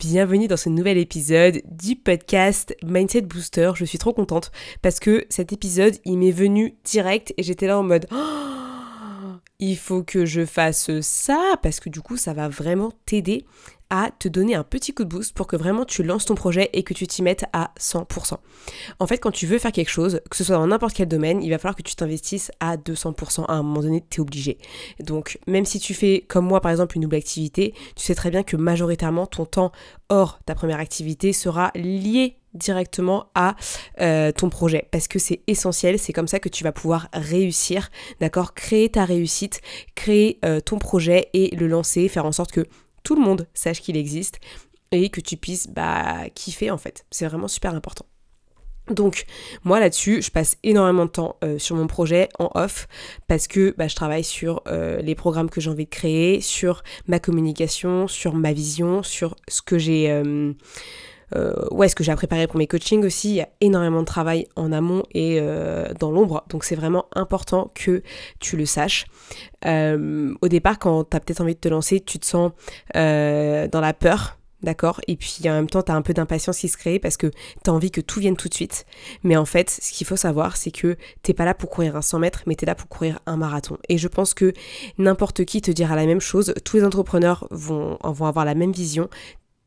Bienvenue dans ce nouvel épisode du podcast Mindset Booster. Je suis trop contente parce que cet épisode, il m'est venu direct et j'étais là en mode oh, il faut que je fasse ça parce que du coup, ça va vraiment t'aider à te donner un petit coup de boost pour que vraiment tu lances ton projet et que tu t'y mettes à 100%. En fait, quand tu veux faire quelque chose, que ce soit dans n'importe quel domaine, il va falloir que tu t'investisses à 200%. À un moment donné, tu es obligé. Donc, même si tu fais comme moi, par exemple, une double activité, tu sais très bien que majoritairement, ton temps hors ta première activité sera lié directement à euh, ton projet parce que c'est essentiel, c'est comme ça que tu vas pouvoir réussir, d'accord? Créer ta réussite, créer euh, ton projet et le lancer, faire en sorte que tout le monde sache qu'il existe et que tu puisses bah, kiffer en fait. C'est vraiment super important. Donc moi là-dessus, je passe énormément de temps euh, sur mon projet en off parce que bah, je travaille sur euh, les programmes que j'ai envie de créer, sur ma communication, sur ma vision, sur ce que j'ai... Euh, euh, ouais, ce que j'ai à préparer pour mes coachings aussi. Il y a énormément de travail en amont et euh, dans l'ombre. Donc c'est vraiment important que tu le saches. Euh, au départ, quand tu as peut-être envie de te lancer, tu te sens dans la peur. D'accord? Et puis en même temps, tu as un peu d'impatience qui se crée parce que tu as envie que tout vienne tout de suite. Mais en fait, ce qu'il faut savoir, c'est que t'es pas là pour courir un 100 mètres, mais tu es là pour courir un marathon. Et je pense que n'importe qui te dira la même chose. Tous les entrepreneurs vont avoir la même vision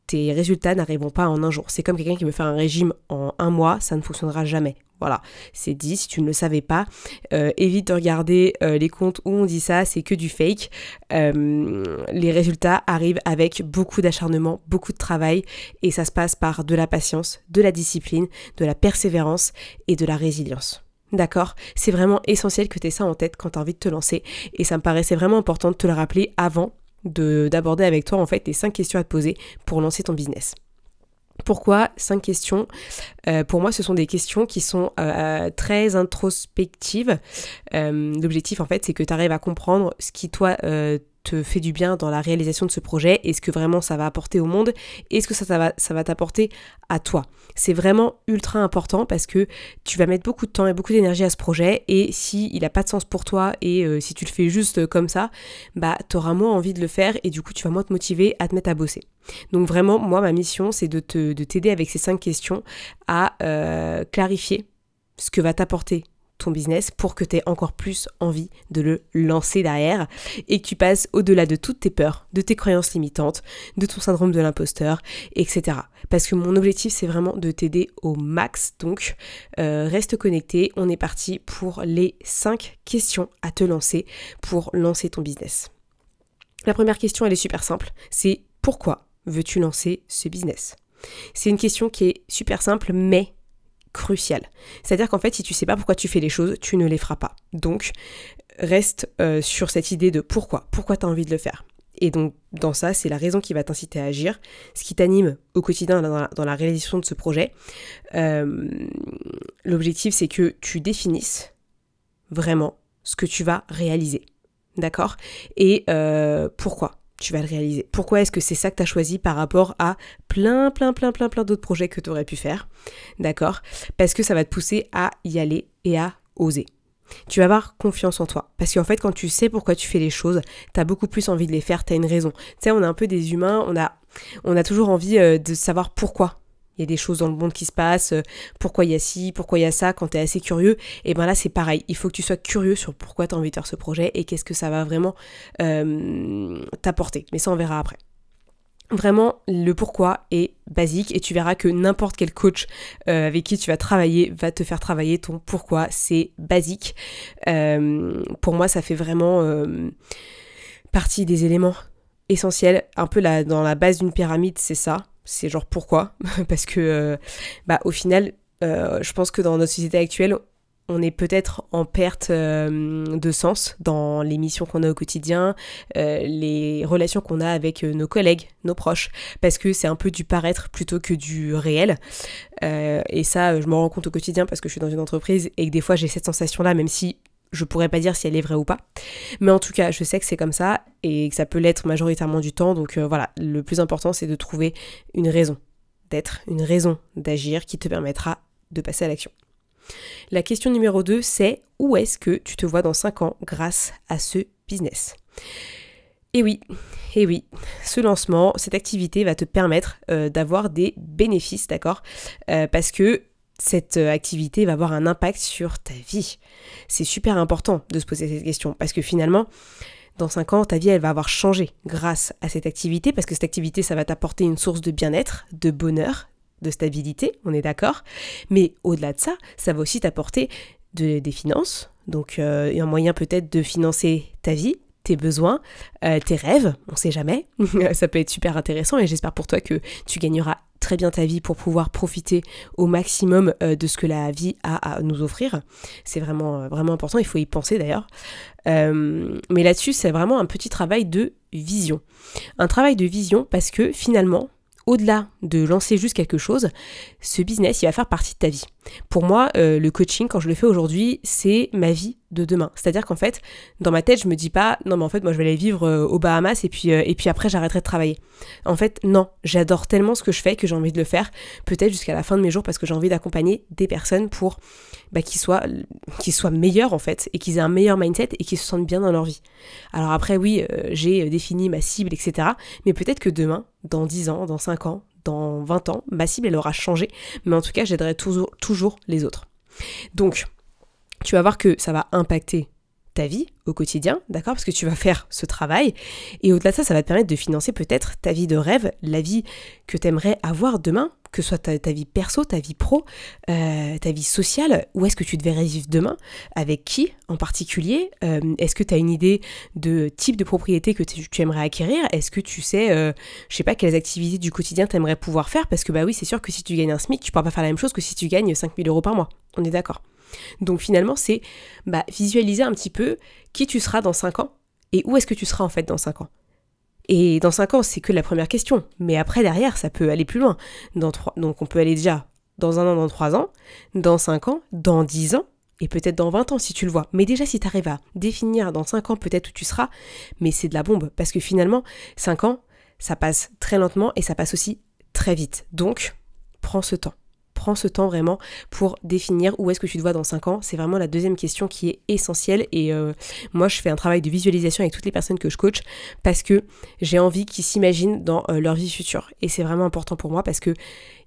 tes résultats n'arriveront pas en un jour. C'est comme quelqu'un qui veut faire un régime en un mois, ça ne fonctionnera jamais. Voilà, c'est dit, si tu ne le savais pas, euh, évite de regarder euh, les comptes où on dit ça, c'est que du fake. Euh, les résultats arrivent avec beaucoup d'acharnement, beaucoup de travail, et ça se passe par de la patience, de la discipline, de la persévérance et de la résilience. D'accord? C'est vraiment essentiel que tu aies ça en tête quand tu as envie de te lancer, et ça me paraissait vraiment important de te le rappeler avant d'aborder avec toi en fait les 5 questions à te poser pour lancer ton business. Pourquoi 5 questions? Euh, Pour moi, ce sont des questions qui sont euh, très introspectives. Euh, l'objectif, en fait, c'est que tu arrives à comprendre ce qui, toi, te fait du bien dans la réalisation de ce projet? Est-ce que vraiment ça va apporter au monde? Est-ce que ça, va, t'apporter à toi? C'est vraiment ultra important parce que tu vas mettre beaucoup de temps et beaucoup d'énergie à ce projet et si il n'a pas de sens pour toi et euh, si tu le fais juste comme ça, bah auras moins envie de le faire et du coup tu vas moins te motiver à te mettre à bosser. Donc vraiment, moi ma mission c'est de t'aider avec ces cinq questions à euh, clarifier ce que va t'apporter ton business pour que tu aies encore plus envie de le lancer derrière et que tu passes au-delà de toutes tes peurs, de tes croyances limitantes, de ton syndrome de l'imposteur, etc. Parce que mon objectif c'est vraiment de t'aider au max. Donc euh, reste connecté, on est parti pour les 5 questions à te lancer pour lancer ton business. La première question elle est super simple, c'est pourquoi veux-tu lancer ce business? C'est une question qui est super simple mais crucial. C'est-à-dire qu'en fait, si tu sais pas pourquoi tu fais les choses, tu ne les feras pas. Donc, reste euh, sur cette idée de pourquoi, pourquoi tu as envie de le faire. Et donc, dans ça, c'est la raison qui va t'inciter à agir, ce qui t'anime au quotidien dans la, réalisation de ce projet. Euh, l'objectif, c'est que tu définisses vraiment ce que tu vas réaliser. D'accord? Et euh, pourquoi? Tu vas le réaliser. Pourquoi est-ce que c'est ça que tu as choisi par rapport à plein, plein, plein, plein, plein d'autres projets que tu aurais pu faire? D'accord? Parce que ça va te pousser à y aller et à oser. Tu vas avoir confiance en toi. Parce qu'en fait, quand tu sais pourquoi tu fais les choses, tu as beaucoup plus envie de les faire, tu as une raison. Tu sais, on est un peu des humains, on a, on a toujours envie euh, de savoir pourquoi il y a des choses dans le monde qui se passent, euh, pourquoi il y a ci, pourquoi il y a ça, quand tu es assez curieux, et ben là c'est pareil, il faut que tu sois curieux sur pourquoi tu as envie de faire ce projet et qu'est-ce que ça va vraiment euh, t'apporter. Mais ça on verra après. Vraiment, le pourquoi est basique et tu verras que n'importe quel coach euh, avec qui tu vas travailler va te faire travailler ton pourquoi. C'est basique. pour moi, ça fait vraiment partie des éléments essentiels. Un peu dans la base d'une pyramide, c'est ça c'est genre pourquoi? Parce que, euh, bah, au final, euh, je pense que dans notre société actuelle, on est peut-être en perte euh, de sens dans les missions qu'on a au quotidien, les relations qu'on a avec nos collègues, nos proches, parce que c'est un peu du paraître plutôt que du réel. et ça, je me rends compte au quotidien parce que je suis dans une entreprise et que des fois j'ai cette sensation-là, même si je pourrais pas dire si elle est vraie ou pas. Mais en tout cas, je sais que c'est comme ça et que ça peut l'être majoritairement du temps. Donc voilà, le plus important, c'est de trouver une raison d'être, une raison d'agir qui te permettra de passer à l'action. La question numéro 2, c'est où est-ce que tu te vois dans 5 ans grâce à ce business? Et oui, et oui, ce lancement, cette activité va te permettre euh, d'avoir des bénéfices, d'accord? Euh, Parce que cette euh, activité va avoir un impact sur ta vie. C'est super important de se poser cette question parce que finalement, dans 5 ans, ta vie, elle va avoir changé grâce à cette activité parce que cette activité, ça va t'apporter une source de bien-être, de bonheur, de stabilité, on est d'accord. Mais au-delà de ça, ça va aussi t'apporter de, des finances, donc euh, un moyen peut-être de financer ta vie, tes besoins, euh, tes rêves, on sait jamais. ça peut être super intéressant et j'espère pour toi que tu gagneras très bien ta vie pour pouvoir profiter au maximum euh, de ce que la vie a à nous offrir. C'est vraiment, vraiment important, il faut y penser d'ailleurs. mais là-dessus, c'est vraiment un petit travail de vision. Un travail de vision parce que finalement, au-delà de lancer juste quelque chose, ce business, il va faire partie de ta vie. Pour moi, euh, le coaching, quand je le fais aujourd'hui, c'est ma vie de demain. C'est-à-dire qu'en fait, dans ma tête, je me dis pas, non, mais en fait, moi, je vais aller vivre euh, aux Bahamas et puis, euh, et puis après, j'arrêterai de travailler. En fait, non, j'adore tellement ce que je fais que j'ai envie de le faire, peut-être jusqu'à la fin de mes jours, parce que j'ai envie d'accompagner des personnes pour bah, qu'ils soient, qu'ils soient meilleurs, en fait, et qu'ils aient un meilleur mindset et qu'ils se sentent bien dans leur vie. Alors après, oui, j'ai défini ma cible, etc. Mais peut-être que demain, dans 10 ans, dans 5 ans, dans 20 ans, ma cible, elle aura changé. Mais en tout cas, j'aiderai toujours, toujours les autres. Donc, tu vas voir que ça va impacter ta vie au quotidien, d'accord Parce que tu vas faire ce travail. Et au-delà de ça, ça va te permettre de financer peut-être ta vie de rêve, la vie que tu aimerais avoir demain, que ce soit ta, vie perso, ta vie pro, euh, ta vie sociale. Où est-ce que tu devrais vivre demain? Avec qui en particulier? Euh, Est-ce que tu as une idée de type de propriété que tu, aimerais acquérir? Est-ce que tu sais, euh, je sais pas, quelles activités du quotidien tu aimerais pouvoir faire? Parce que bah oui, c'est sûr que si tu gagnes un SMIC, tu pourras pas faire la même chose que si tu gagnes 5000 euros par mois. On est d'accord donc finalement, c'est bah, visualiser un petit peu qui tu seras dans 5 ans et où est-ce que tu seras en fait dans 5 ans. Et dans 5 ans, c'est que la première question. Mais après, derrière, ça peut aller plus loin. Dans 3... Donc on peut aller déjà dans un an, dans 3 ans, dans 5 ans, dans 10 ans, et peut-être dans 20 ans si tu le vois. Mais déjà, si tu arrives à définir dans 5 ans peut-être où tu seras, mais c'est de la bombe. Parce que finalement, 5 ans, ça passe très lentement et ça passe aussi très vite. Donc, prends ce temps prends ce temps vraiment pour définir où est-ce que tu te vois dans 5 ans. C'est vraiment la deuxième question qui est essentielle et euh, moi je fais un travail de visualisation avec toutes les personnes que je coach parce que j'ai envie qu'ils s'imaginent dans euh, leur vie future et c'est vraiment important pour moi parce que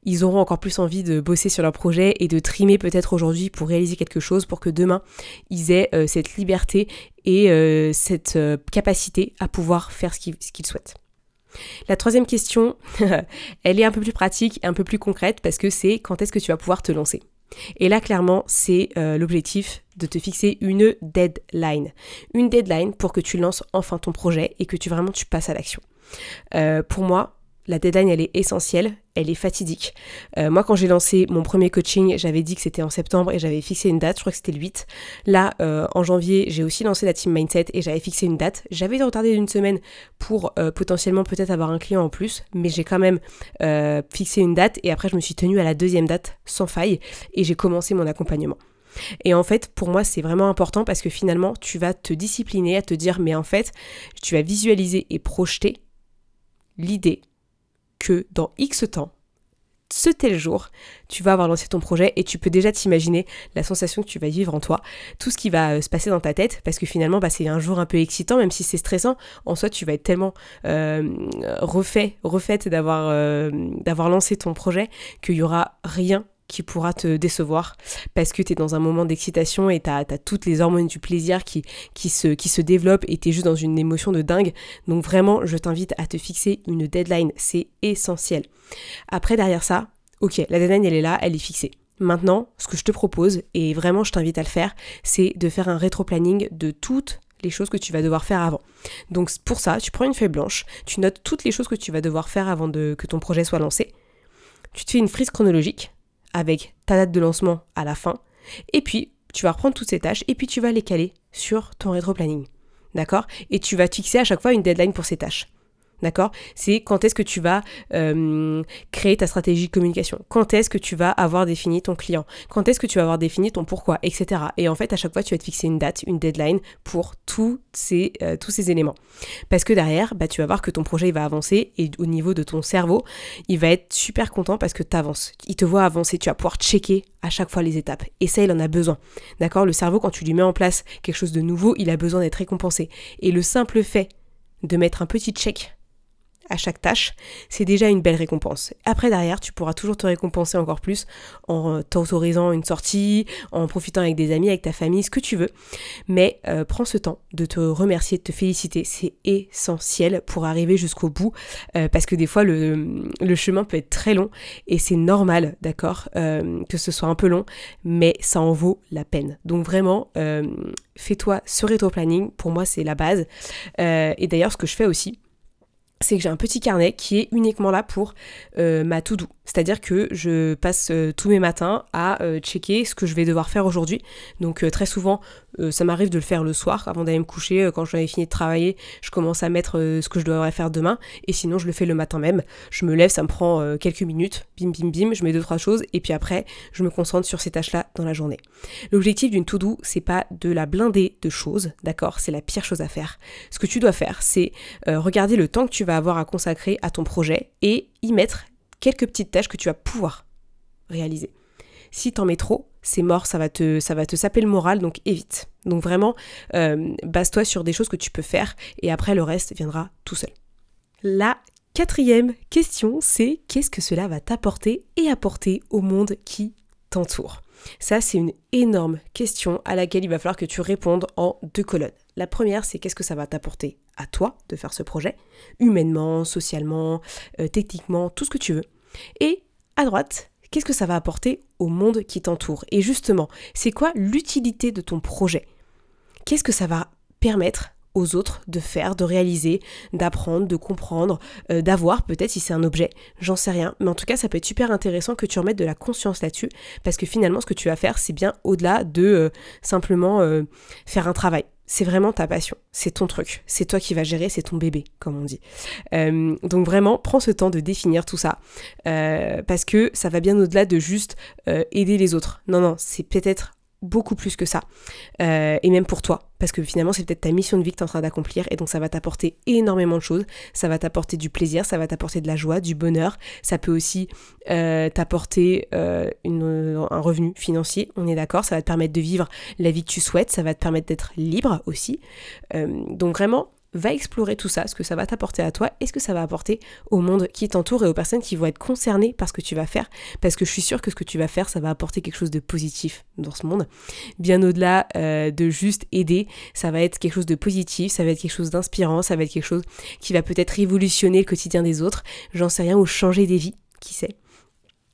ils auront encore plus envie de bosser sur leur projet et de trimer peut-être aujourd'hui pour réaliser quelque chose pour que demain ils aient euh, cette liberté et cette capacité à pouvoir faire ce qu'ils souhaitent. La troisième question, elle est un peu plus pratique, un peu plus concrète parce que c'est quand est-ce que tu vas pouvoir te lancer? Et là, clairement, c'est euh, l'objectif de te fixer une deadline. Une deadline pour que tu lances enfin ton projet et que tu vraiment tu passes à l'action. Euh, pour moi, la deadline, elle est essentielle, elle est fatidique. Euh, moi, quand j'ai lancé mon premier coaching, j'avais dit que c'était en septembre et j'avais fixé une date, je crois que c'était le 8. Là, euh, en janvier, j'ai aussi lancé la team mindset et j'avais fixé une date. J'avais retardé d'une semaine pour euh, potentiellement peut-être avoir un client en plus, mais j'ai quand même fixé une date et après, je me suis tenue à la deuxième date sans faille et j'ai commencé mon accompagnement. Et en fait, pour moi, c'est vraiment important parce que finalement, tu vas te discipliner à te dire, mais en fait, tu vas visualiser et projeter l'idée que dans X temps, ce tel jour, tu vas avoir lancé ton projet et tu peux déjà t'imaginer la sensation que tu vas vivre en toi, tout ce qui va euh, se passer dans ta tête, parce que finalement, bah, c'est un jour un peu excitant, même si c'est stressant. En soi, tu vas être tellement euh, refait, refaite d'avoir euh, d'avoir lancé ton projet qu'il y aura rien qui pourra te décevoir parce que tu es dans un moment d'excitation et tu as, toutes les hormones du plaisir qui, se, développent et tu es juste dans une émotion de dingue. Donc vraiment, je t'invite à te fixer une deadline, c'est essentiel. Après, derrière ça, ok, la deadline, elle est là, elle est fixée. Maintenant, ce que je te propose, et vraiment je t'invite à le faire, c'est de faire un rétro-planning de toutes les choses que tu vas devoir faire avant. Donc pour ça, tu prends une feuille blanche, tu notes toutes les choses que tu vas devoir faire avant que ton projet soit lancé. Tu te fais une frise chronologique avec ta date de lancement à la fin. Et puis, tu vas reprendre toutes ces tâches et puis tu vas les caler sur ton rétro-planning. D'accord? Et tu vas fixer à chaque fois une deadline pour ces tâches. D'accord? C'est quand est-ce que tu vas créer ta stratégie de communication? Quand est-ce que tu vas avoir défini ton client? Quand est-ce que tu vas avoir défini ton pourquoi? Etc. Et en fait, à chaque fois, tu vas te fixer une date, une deadline pour tous ces, euh, éléments. Parce que derrière, bah, tu vas voir que ton projet va avancer et au niveau de ton cerveau, il va être super content parce que tu avances. Il te voit avancer, tu vas pouvoir checker à chaque fois les étapes. Et ça, il en a besoin. D'accord? Le cerveau, quand tu lui mets en place quelque chose de nouveau, il a besoin d'être récompensé. Et le simple fait de mettre un petit check à chaque tâche, c'est déjà une belle récompense. Après, derrière, tu pourras toujours te récompenser encore plus en t'autorisant une sortie, en profitant avec des amis, avec ta famille, ce que tu veux. Mais euh, prends ce temps de te remercier, de te féliciter. C'est essentiel pour arriver jusqu'au bout, euh, parce que des fois, le, chemin peut être très long et c'est normal, d'accord, euh, que ce soit un peu long, mais ça en vaut la peine. Donc vraiment, fais-toi ce rétro-planning. Pour moi, c'est la base. et d'ailleurs, ce que je fais aussi, c'est que j'ai un petit carnet qui est uniquement là pour euh, ma to-do. C'est-à-dire que je passe euh, tous mes matins à euh, checker ce que je vais devoir faire aujourd'hui. Donc très souvent, ça m'arrive de le faire le soir avant d'aller me coucher. quand j'en ai fini de travailler, je commence à mettre ce que je devrais faire demain. Et sinon, je le fais le matin même. Je me lève, ça me prend quelques minutes. Bim, bim, bim. Je mets deux, trois choses. Et puis après, je me concentre sur ces tâches-là dans la journée. L'objectif d'une to-do, c'est pas de la blinder de choses. D'accord? C'est la pire chose à faire. Ce que tu dois faire, c'est regarder le temps que tu vas avoir à consacrer à ton projet et y mettre quelques petites tâches que tu vas pouvoir réaliser. Si t'en mets trop, c'est mort, ça va te, ça va saper le moral, donc évite. Donc vraiment, euh, base-toi sur des choses que tu peux faire et après le reste viendra tout seul. La quatrième question, c'est qu'est-ce que cela va t'apporter et apporter au monde qui t'entoure? Ça, c'est une énorme question à laquelle il va falloir que tu répondes en deux colonnes. La première, c'est qu'est-ce que ça va t'apporter à toi de faire ce projet, humainement, socialement, euh, techniquement, tout ce que tu veux? Et à droite, qu'est-ce que ça va apporter au monde qui t'entoure. Et justement, c'est quoi l'utilité de ton projet? Qu'est-ce que ça va permettre aux autres de faire, de réaliser, d'apprendre, de comprendre, euh, d'avoir peut-être si c'est un objet, j'en sais rien. Mais en tout cas, ça peut être super intéressant que tu remettes de la conscience là-dessus, parce que finalement, ce que tu vas faire, c'est bien au-delà de euh, simplement faire un travail c'est vraiment ta passion, c'est ton truc, c'est toi qui vas gérer, c'est ton bébé, comme on dit. Euh, donc vraiment, prends ce temps de définir tout ça, euh, parce que ça va bien au-delà de juste euh, aider les autres. Non, non, c'est peut-être beaucoup plus que ça. Euh, et même pour toi, parce que finalement c'est peut-être ta mission de vie que tu es en train d'accomplir, et donc ça va t'apporter énormément de choses, ça va t'apporter du plaisir, ça va t'apporter de la joie, du bonheur, ça peut aussi euh, t'apporter euh, un revenu financier, on est d'accord, ça va te permettre de vivre la vie que tu souhaites, ça va te permettre d'être libre aussi. donc vraiment, va explorer tout ça, ce que ça va t'apporter à toi et ce que ça va apporter au monde qui t'entoure et aux personnes qui vont être concernées par ce que tu vas faire, parce que je suis sûre que ce que tu vas faire, ça va apporter quelque chose de positif dans ce monde. Bien au-delà euh, de juste aider, ça va être quelque chose de positif, ça va être quelque chose d'inspirant, ça va être quelque chose qui va peut-être révolutionner le quotidien des autres, j'en sais rien, ou changer des vies, qui sait.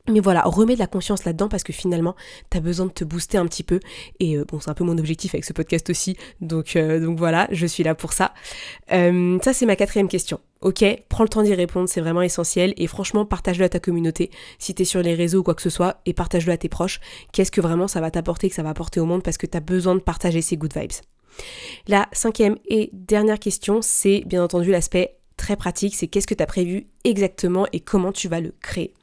Mais voilà, remets de la conscience là-dedans parce que finalement, tu as besoin de te booster un petit peu. Et euh, bon, c'est un peu mon objectif avec ce podcast aussi. Donc, euh, voilà, je suis là pour ça. Euh, ça, c'est ma quatrième question. Ok, prends le temps d'y répondre, c'est vraiment essentiel. Et franchement, partage-le à ta communauté si tu es sur les réseaux ou quoi que ce soit. Et partage-le à tes proches. Qu'est-ce que vraiment ça va t'apporter, que ça va apporter au monde parce que tu as besoin de partager ces good vibes? La cinquième et dernière question, c'est bien entendu l'aspect très pratique, c'est qu'est-ce que tu as prévu exactement et comment tu vas le créer.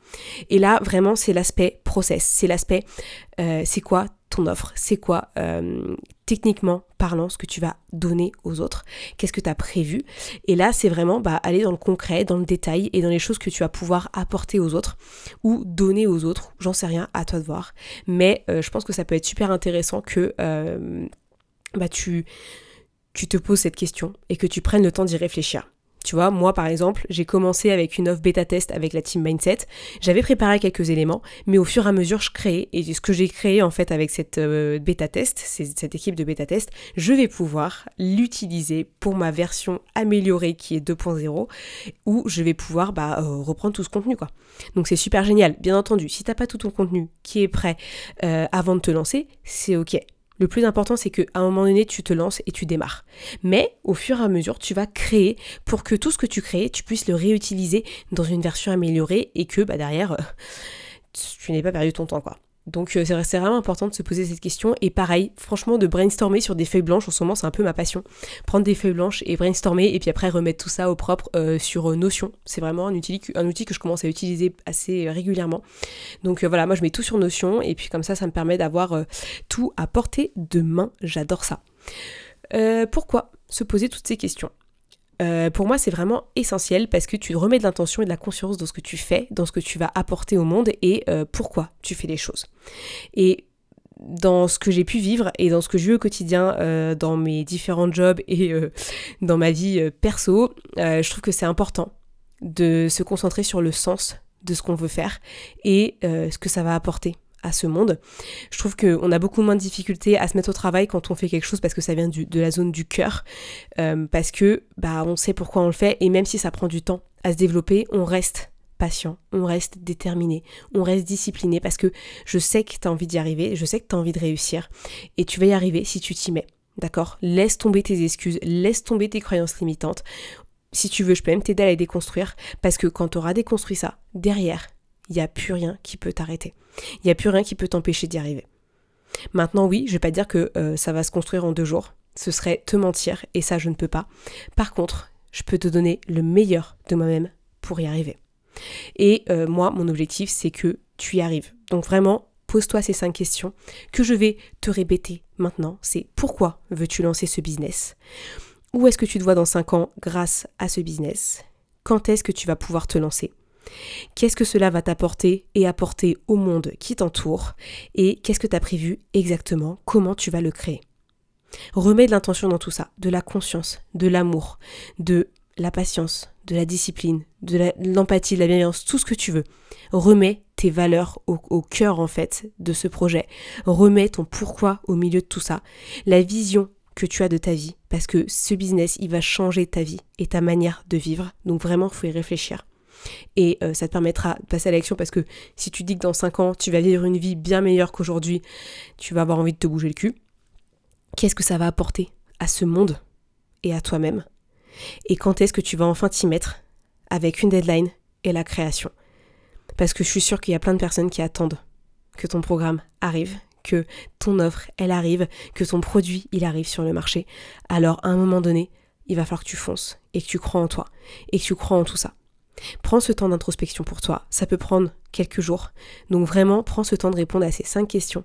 Et là, vraiment, c'est l'aspect process, c'est l'aspect, euh, c'est quoi ton offre, c'est quoi euh, techniquement parlant ce que tu vas donner aux autres, qu'est-ce que tu as prévu. Et là, c'est vraiment bah, aller dans le concret, dans le détail et dans les choses que tu vas pouvoir apporter aux autres ou donner aux autres, j'en sais rien, à toi de voir. Mais euh, je pense que ça peut être super intéressant que bah, tu, tu te poses cette question et que tu prennes le temps d'y réfléchir. Tu vois, moi par exemple, j'ai commencé avec une offre bêta test avec la team Mindset. J'avais préparé quelques éléments, mais au fur et à mesure, je créais. Et ce que j'ai créé en fait avec cette euh, bêta test, cette équipe de bêta test, je vais pouvoir l'utiliser pour ma version améliorée qui est 2.0, où je vais pouvoir bah, euh, reprendre tout ce contenu quoi. Donc c'est super génial. Bien entendu, si t'as pas tout ton contenu qui est prêt euh, avant de te lancer, c'est ok. Le plus important, c'est qu'à un moment donné, tu te lances et tu démarres. Mais au fur et à mesure, tu vas créer pour que tout ce que tu crées, tu puisses le réutiliser dans une version améliorée et que bah, derrière, tu n'aies pas perdu ton temps. quoi. Donc euh, c'est vraiment important de se poser cette question. Et pareil, franchement, de brainstormer sur des feuilles blanches, en ce moment c'est un peu ma passion. Prendre des feuilles blanches et brainstormer, et puis après remettre tout ça au propre euh, sur Notion. C'est vraiment un outil, un outil que je commence à utiliser assez régulièrement. Donc voilà, moi je mets tout sur Notion, et puis comme ça, ça me permet d'avoir tout à portée de main. J'adore ça. pourquoi se poser toutes ces questions? Euh, pour moi, c'est vraiment essentiel parce que tu remets de l'intention et de la conscience dans ce que tu fais, dans ce que tu vas apporter au monde et euh, pourquoi tu fais les choses. Et dans ce que j'ai pu vivre et dans ce que je vis au quotidien, euh, dans mes différents jobs et dans ma vie perso, je trouve que c'est important de se concentrer sur le sens de ce qu'on veut faire et ce que ça va apporter à ce monde. Je trouve qu'on a beaucoup moins de difficultés à se mettre au travail quand on fait quelque chose parce que ça vient de la zone du cœur, euh, parce que bah, on sait pourquoi on le fait et même si ça prend du temps à se développer, on reste patient, on reste déterminé, on reste discipliné parce que je sais que tu as envie d'y arriver, je sais que tu as envie de réussir et tu vas y arriver si tu t'y mets. D'accord? Laisse tomber tes excuses, laisse tomber tes croyances limitantes. Si tu veux, je peux même t'aider à les déconstruire parce que quand tu auras déconstruit ça, derrière, il n'y a plus rien qui peut t'arrêter. Il n'y a plus rien qui peut t'empêcher d'y arriver. Maintenant, oui, je vais pas dire que euh, ça va se construire en deux jours. Ce serait te mentir, et ça, je ne peux pas. Par contre, je peux te donner le meilleur de moi-même pour y arriver. Et euh, moi, mon objectif, c'est que tu y arrives. Donc vraiment, pose-toi ces cinq questions que je vais te répéter maintenant. C'est pourquoi veux-tu lancer ce business? Où est-ce que tu te vois dans cinq ans grâce à ce business? Quand est-ce que tu vas pouvoir te lancer? Qu'est-ce que cela va t'apporter et apporter au monde qui t'entoure Et qu'est-ce que tu as prévu exactement? Comment tu vas le créer? Remets de l'intention dans tout ça, de la conscience, de l'amour, de la patience, de la discipline, de l'empathie, de, la bienveillance, tout ce que tu veux. Remets tes valeurs au, cœur en fait de ce projet. Remets ton pourquoi au milieu de tout ça. La vision que tu as de ta vie, parce que ce business, il va changer ta vie et ta manière de vivre. Donc vraiment, il faut y réfléchir. Et euh, ça te permettra de passer à l'action parce que si tu dis que dans 5 ans, tu vas vivre une vie bien meilleure qu'aujourd'hui, tu vas avoir envie de te bouger le cul. Qu'est-ce que ça va apporter à ce monde et à toi-même? Et quand est-ce que tu vas enfin t'y mettre avec une deadline et la création? Parce que je suis sûre qu'il y a plein de personnes qui attendent que ton programme arrive, que ton offre, elle arrive, que ton produit, il arrive sur le marché. Alors à un moment donné, il va falloir que tu fonces et que tu crois en toi et que tu crois en tout ça. Prends ce temps d'introspection pour toi. Ça peut prendre quelques jours. Donc vraiment, prends ce temps de répondre à ces cinq questions.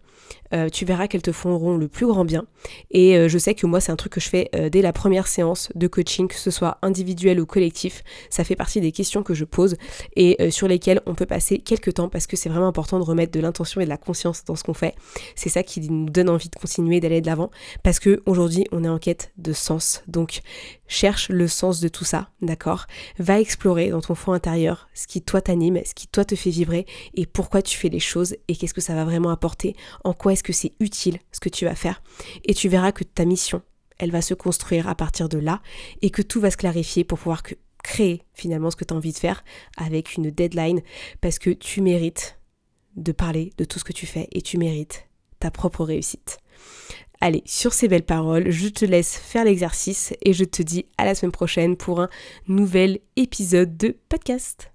Euh, tu verras qu'elles te feront le plus grand bien. Et euh, je sais que moi, c'est un truc que je fais euh, dès la première séance de coaching, que ce soit individuel ou collectif. Ça fait partie des questions que je pose et sur lesquelles on peut passer quelques temps parce que c'est vraiment important de remettre de l'intention et de la conscience dans ce qu'on fait. C'est ça qui nous donne envie de continuer d'aller de l'avant parce que aujourd'hui, on est en quête de sens. Donc, cherche le sens de tout ça, d'accord? Va explorer dans ton fond intérieur ce qui toi t'anime, ce qui toi te fait vibrer et pourquoi tu fais les choses et qu'est-ce que ça va vraiment apporter, en quoi est-ce que c'est utile ce que tu vas faire. Et tu verras que ta mission, elle va se construire à partir de là et que tout va se clarifier pour pouvoir créer finalement ce que tu as envie de faire avec une deadline parce que tu mérites de parler de tout ce que tu fais et tu mérites ta propre réussite. Allez, sur ces belles paroles, je te laisse faire l'exercice et je te dis à la semaine prochaine pour un nouvel épisode de podcast.